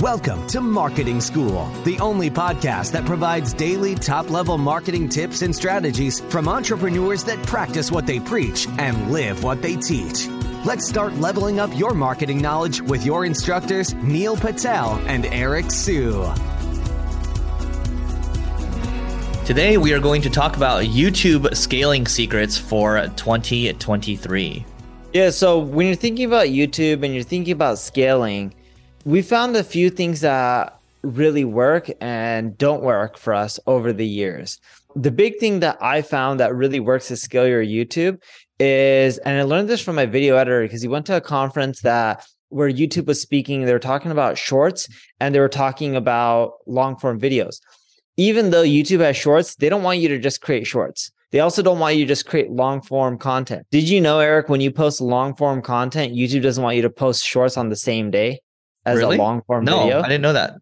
Welcome to Marketing School, the only podcast that provides daily top level marketing tips and strategies from entrepreneurs that practice what they preach and live what they teach. Let's start leveling up your marketing knowledge with your instructors, Neil Patel and Eric Siu. Today, we are going to talk about YouTube scaling secrets for 2023. Yeah, so when you're thinking about YouTube and you're thinking about scaling, we found a few things that really work and don't work for us over the years. The big thing that I found that really works to scale your YouTube is, and I learned this from my video editor because he went to a conference that where YouTube was speaking, they were talking about shorts and they were talking about long form videos. Even though YouTube has shorts, they don't want you to just create shorts. They also don't want you to just create long form content. Did you know, Eric, when you post long form content, YouTube doesn't want you to post shorts on the same day? As really? a long form no, video. I didn't know that.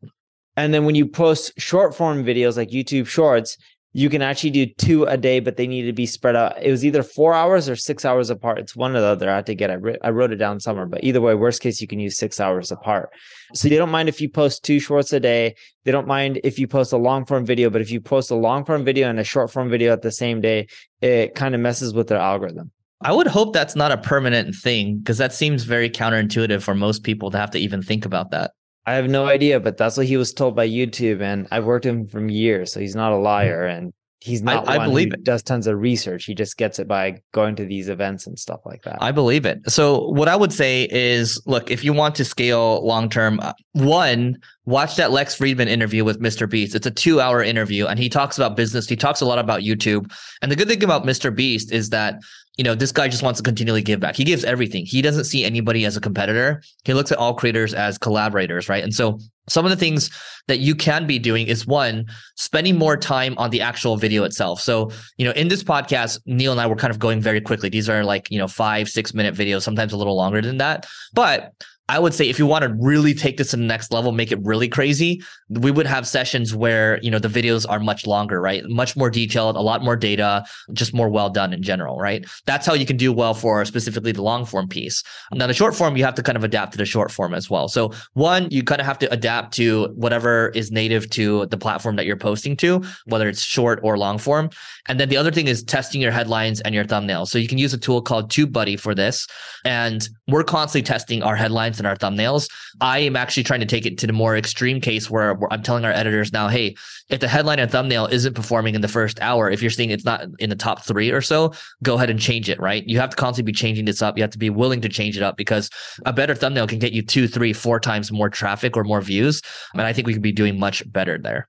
And then when you post short form videos like YouTube Shorts, you can actually do two a day, but they need to be spread out. It was either four hours or six hours apart. It's one or the other. I had to get. I, I wrote it down somewhere, but either way, worst case, you can use six hours apart. So they don't mind if you post two shorts a day. They don't mind if you post a long form video, but if you post a long form video and a short form video at the same day, it kind of messes with their algorithm. I would hope that's not a permanent thing because that seems very counterintuitive for most people to have to even think about that. I have no idea, but that's what he was told by YouTube, and I've worked with him from years, so he's not a liar. And he's not I, I believe it. does tons of research. He just gets it by going to these events and stuff like that. I believe it. So what I would say is, look, if you want to scale long term, uh, one, watch that Lex Fridman interview with Mr. Beast. It's a two hour interview and he talks about business. He talks a lot about YouTube. And the good thing about Mr. Beast is that you know, this guy just wants to continually give back. He gives everything. He doesn't see anybody as a competitor. He looks at all creators as collaborators, right? And so some of the things that you can be doing is one, spending more time on the actual video itself. So, you know, in this podcast, Neil and I were kind of going very quickly. These are like, you know, five, six minute videos, sometimes a little longer than that. But I would say if you want to really take this to the next level, make it really crazy, we would have sessions where, you know, the videos are much longer, right? Much more detailed, a lot more data, just more well done in general, right? That's how you can do well for specifically the long form piece. Now, the short form, you have to kind of adapt to the short form as well. So, one, you kind of have to adapt to whatever is native to the platform that you're posting to, whether it's short or long form. And then the other thing is testing your headlines and your thumbnails. So, you can use a tool called TubeBuddy for this. And we're constantly testing our headlines and our thumbnails. I am actually trying to take it to the more extreme case where, where I'm telling our editors now, hey, if the headline and thumbnail isn't performing in the first hour, if you're seeing it's not in the top three or so, go ahead and change it, right? You have to constantly be changing this up. You have to be willing to change it up because a better thumbnail can get you two, three, four times more traffic or more views. And I think we could be doing much better there.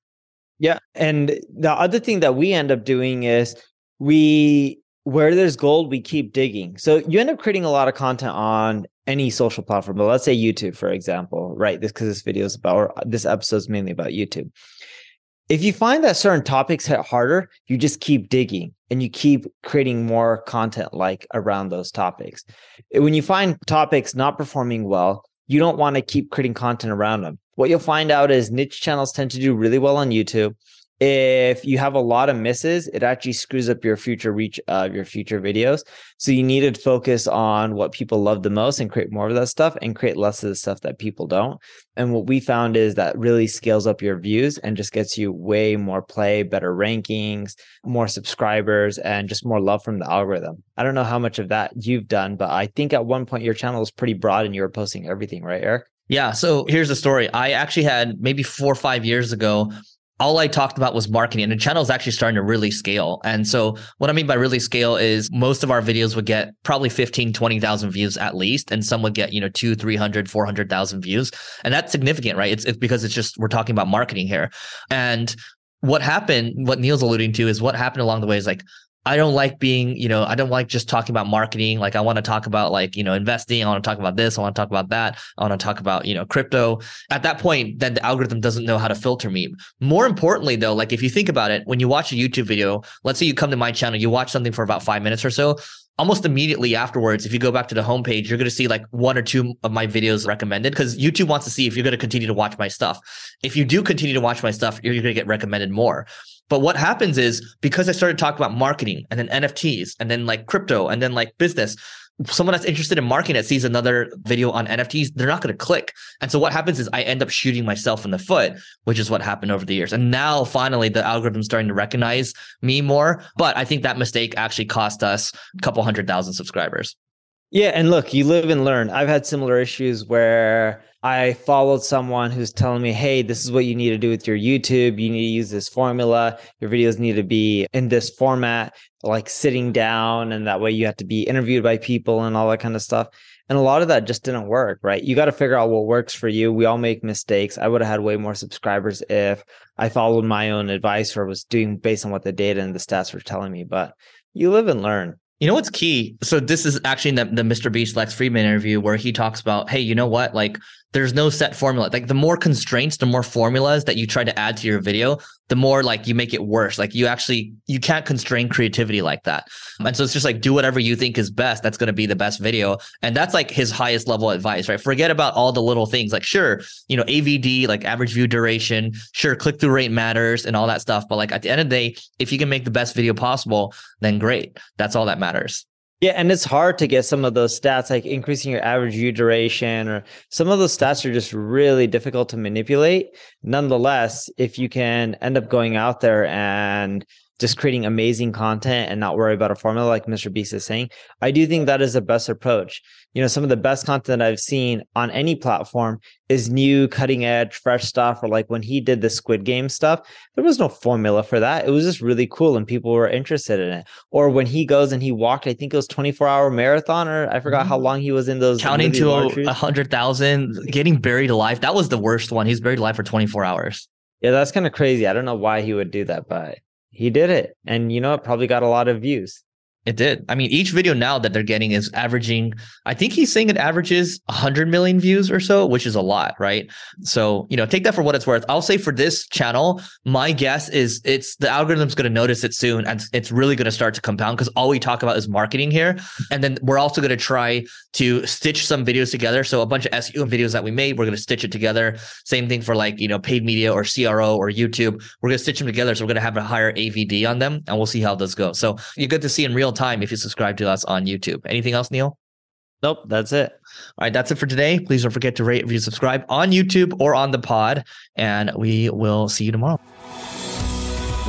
Yeah. And the other thing that we end up doing is we where there's gold, we keep digging. So you end up creating a lot of content on any social platform, but let's say YouTube, for example, right? This because this video is about, or this episode is mainly about YouTube. If you find that certain topics hit harder, you just keep digging and you keep creating more content like around those topics. When you find topics not performing well, you don't want to keep creating content around them. What you'll find out is niche channels tend to do really well on YouTube if you have a lot of misses, it actually screws up your future reach of your future videos. So you need to focus on what people love the most and create more of that stuff and create less of the stuff that people don't. And what we found is that really scales up your views and just gets you way more play, better rankings, more subscribers, and just more love from the algorithm. I don't know how much of that you've done, but I think at one point your channel was pretty broad and you were posting everything, right, Eric? Yeah. So here's the story. I actually had maybe four or five years ago, all I talked about was marketing and the channel is actually starting to really scale. And so what I mean by really scale is most of our videos would get probably 15, 20,000 views at least. And some would get, you know, two, 300, 400,000 views. And that's significant, right? It's, it's because it's just, we're talking about marketing here. And what happened, what Neil's alluding to is what happened along the way is like, I don't like being, you know, I don't like just talking about marketing. Like I want to talk about like, you know, investing. I want to talk about this. I want to talk about that. I want to talk about, you know, crypto. At that point, then the algorithm doesn't know how to filter me. More importantly, though, like if you think about it, when you watch a YouTube video, let's say you come to my channel, you watch something for about five minutes or so. Almost immediately afterwards, if you go back to the homepage, you're going to see like one or two of my videos recommended because YouTube wants to see if you're going to continue to watch my stuff. If you do continue to watch my stuff, you're going to get recommended more. But what happens is because I started talking about marketing and then NFTs and then like crypto and then like business, someone that's interested in marketing that sees another video on NFTs, they're not going to click. And so what happens is I end up shooting myself in the foot, which is what happened over the years. And now finally the algorithm's starting to recognize me more. But I think that mistake actually cost us a couple hundred thousand subscribers. Yeah, and look, you live and learn. I've had similar issues where I followed someone who's telling me, hey, this is what you need to do with your YouTube. You need to use this formula. Your videos need to be in this format, like sitting down, and that way you have to be interviewed by people and all that kind of stuff. And a lot of that just didn't work, right? You got to figure out what works for you. We all make mistakes. I would have had way more subscribers if I followed my own advice or was doing based on what the data and the stats were telling me. But you live and learn. You know what's key? So this is actually the, the Mr. Beast Lex Fridman interview where he talks about, hey, you know what? Like there's no set formula. Like the more constraints, the more formulas that you try to add to your video, the more like you make it worse. Like you actually you can't constrain creativity like that. Hmm. And so it's just like do whatever you think is best. That's going to be the best video. And that's like his highest level advice, right? Forget about all the little things. Like sure, you know, AVD, like average view duration, sure, click through rate matters and all that stuff. But like at the end of the day, if you can make the best video possible, then great. That's all that matters. Yeah, and it's hard to get some of those stats, like increasing your average view duration, or some of those stats are just really difficult to manipulate. Nonetheless, if you can end up going out there and just creating amazing content and not worry about a formula like Mr. Beast is saying, I do think that is the best approach. You know, some of the best content I've seen on any platform is new, cutting edge, fresh stuff. Or like when he did the Squid Game stuff, there was no formula for that. It was just really cool and people were interested in it. Or when he goes and he walked, I think it was 24 hour marathon, or I forgot how mm-hmm. long he was in those. Counting to a hundred thousand, getting buried alive. That was the worst one. He's buried alive for 24 hours. Yeah, that's kind of crazy. I don't know why he would do that, but he did it. And you know, it probably got a lot of views. It did. I mean, each video now that they're getting is averaging, I think he's saying it averages 100 million views or so, which is a lot, right? So, you know, take that for what it's worth. I'll say for this channel, my guess is it's the algorithm's going to notice it soon and it's really going to start to compound because all we talk about is marketing here. And then we're also going to try to stitch some videos together. So, a bunch of SEO videos that we made, we're going to stitch it together. Same thing for like, you know, paid media or CRO or YouTube. We're going to stitch them together. So, we're going to have a higher AVD on them and we'll see how those go. So, you get to see in real time if you subscribe to us on YouTube. Anything else, Neil? Nope, that's it. All right, that's it for today. Please don't forget to rate, review, subscribe on YouTube or on the pod, and we will see you tomorrow.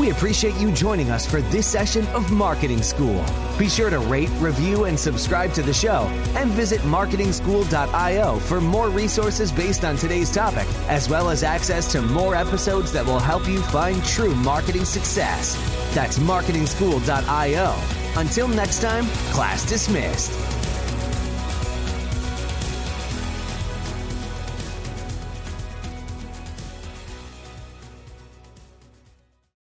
We appreciate you joining us for this session of Marketing School. Be sure to rate, review, and subscribe to the show, and visit marketingschool.io for more resources based on today's topic, as well as access to more episodes that will help you find true marketing success. That's marketingschool.io. Until next time, class dismissed.